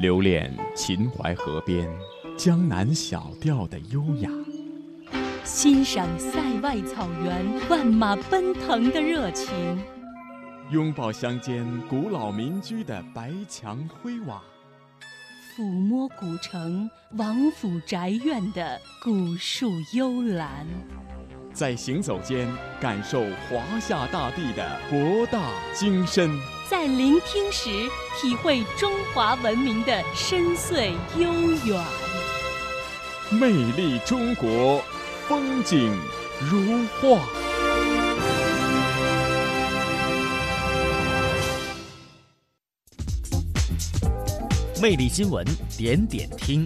留恋秦淮河边江南小调的优雅，欣赏塞外草原万马奔腾的热情，拥抱乡间古老民居的白墙灰瓦，抚摸古城王府宅院的古树幽兰，在行走间感受华夏大地的博大精深。在聆听时，体会中华文明的深邃悠远。魅力中国，风景如画。魅力新闻，点点听。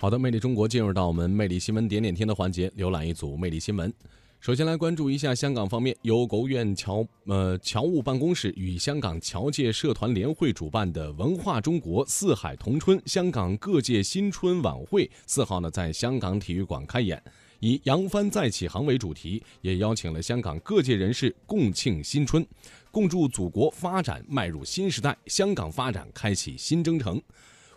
好的，魅力中国进入到我们魅力新闻点点听的环节，浏览一组魅力新闻。首先来关注一下香港方面，由国务院侨呃侨务办公室与香港侨界社团联会主办的“文化中国四海同春”香港各界新春晚会，四号呢在香港体育馆开演，以“扬帆再起航”为主题，也邀请了香港各界人士共庆新春，共祝祖国发展迈入新时代，香港发展开启新征程。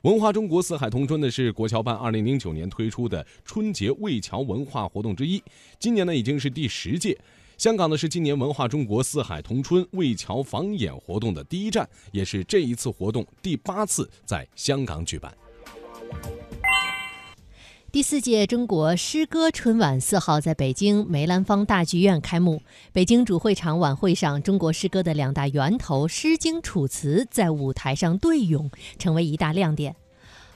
文化中国四海同春呢，是国侨办二零零九年推出的春节为侨文化活动之一。今年呢已经是第十届。香港呢是今年文化中国四海同春为侨访演活动的第一站，也是这一次活动第八次在香港举办。第四届中国诗歌春晚四号在北京梅兰芳大剧院开幕。北京主会场晚会上，中国诗歌的两大源头《诗经》《楚辞》在舞台上对咏，成为一大亮点。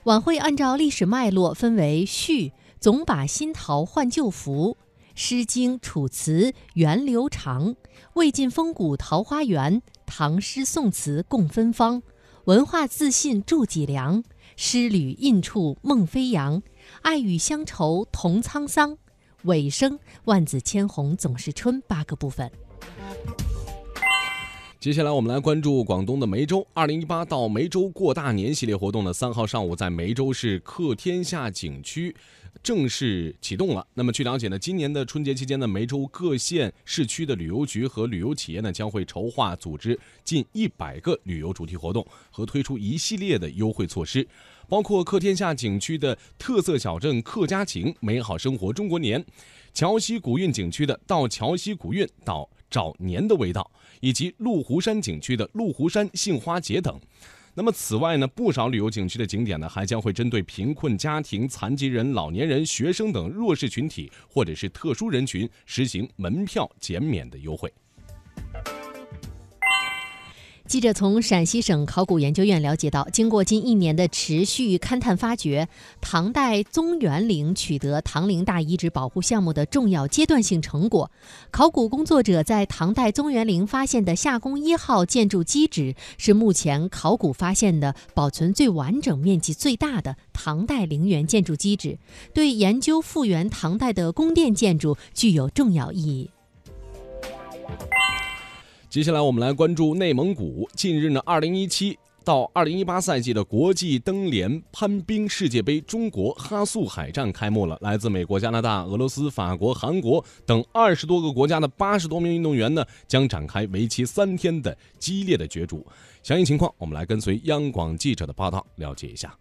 晚会按照历史脉络分为序，总把新桃换旧符；《诗经》《楚辞》源流长，魏晋风骨桃花源，唐诗宋词共芬芳，文化自信铸脊梁，诗旅印处梦飞扬。爱与乡愁同沧桑，尾声万紫千红总是春八个部分。接下来我们来关注广东的梅州二零一八到梅州过大年系列活动呢，三号上午在梅州市客天下景区正式启动了。那么据了解呢，今年的春节期间呢，梅州各县市区的旅游局和旅游企业呢将会筹划组织近一百个旅游主题活动和推出一系列的优惠措施。包括客天下景区的特色小镇客家情美好生活中国年，桥西古韵景区的到桥西古韵到找年的味道，以及麓湖山景区的麓湖山杏花节等。那么此外呢，不少旅游景区的景点呢，还将会针对贫困家庭、残疾人、老年人、学生等弱势群体或者是特殊人群实行门票减免的优惠。记者从陕西省考古研究院了解到，经过近一年的持续勘探发掘，唐代宗元陵取得唐陵大遗址保护项目的重要阶段性成果。考古工作者在唐代宗元陵发现的夏宫一号建筑基址，是目前考古发现的保存最完整、面积最大的唐代陵园建筑基址，对研究复原唐代的宫殿建筑具有重要意义。接下来我们来关注内蒙古。近日呢，二零一七到二零一八赛季的国际登联攀冰世界杯中国哈速海站开幕了。来自美国、加拿大、俄罗斯、法国、韩国等二十多个国家的八十多名运动员呢，将展开为期三天的激烈的角逐。详细情况，我们来跟随央广记者的报道了解一下。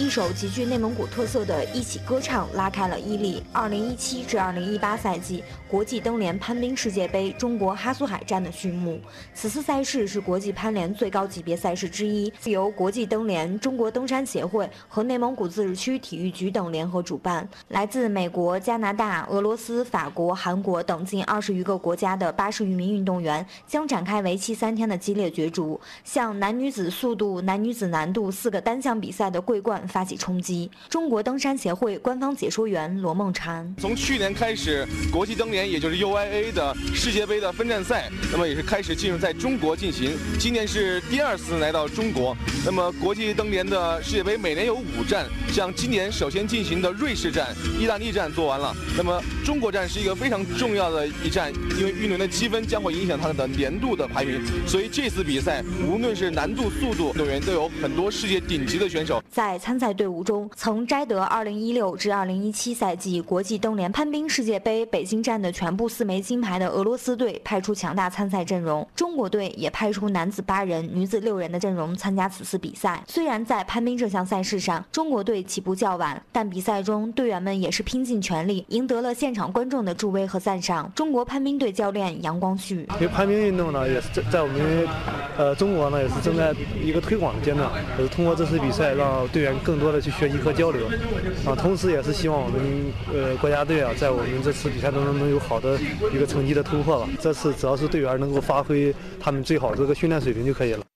一首极具内蒙古特色的一起歌唱，拉开了伊犁2017至2018赛季国际登联攀冰世界杯中国哈苏海站的序幕。此次赛事是国际攀联最高级别赛事之一，由国际登联、中国登山协会和内蒙古自治区体育局等联合主办。来自美国、加拿大、俄罗斯、法国、韩国等近二十余个国家的八十余名运动员将展开为期三天的激烈角逐，向男女子速度、男女子难度四个单项比赛的桂冠。发起冲击！中国登山协会官方解说员罗梦婵：从去年开始，国际登联也就是 UIA 的世界杯的分站赛，那么也是开始进入在中国进行。今年是第二次来到中国。那么国际登联的世界杯每年有五站，像今年首先进行的瑞士站、意大利站做完了，那么中国站是一个非常重要的一站，因为运动员的积分将会影响他的年度的排名。所以这次比赛，无论是难度、速度，运动员都有很多世界顶级的选手在参。赛队伍中，曾摘得2016至2017赛季国际登联攀冰世界杯北京站的全部四枚金牌的俄罗斯队派出强大参赛阵容，中国队也派出男子八人、女子六人的阵容参加此次比赛。虽然在攀冰这项赛事上，中国队起步较晚，但比赛中队员们也是拼尽全力，赢得了现场观众的助威和赞赏。中国攀冰队教练杨光旭：因为攀冰运动呢，也是在在我们呃中国呢，也是正在一个推广的阶段，也是通过这次比赛让队员更更多的去学习和交流，啊，同时也是希望我们呃国家队啊，在我们这次比赛当中能有好的一个成绩的突破吧。这次只要是队员能够发挥他们最好的这个训练水平就可以了。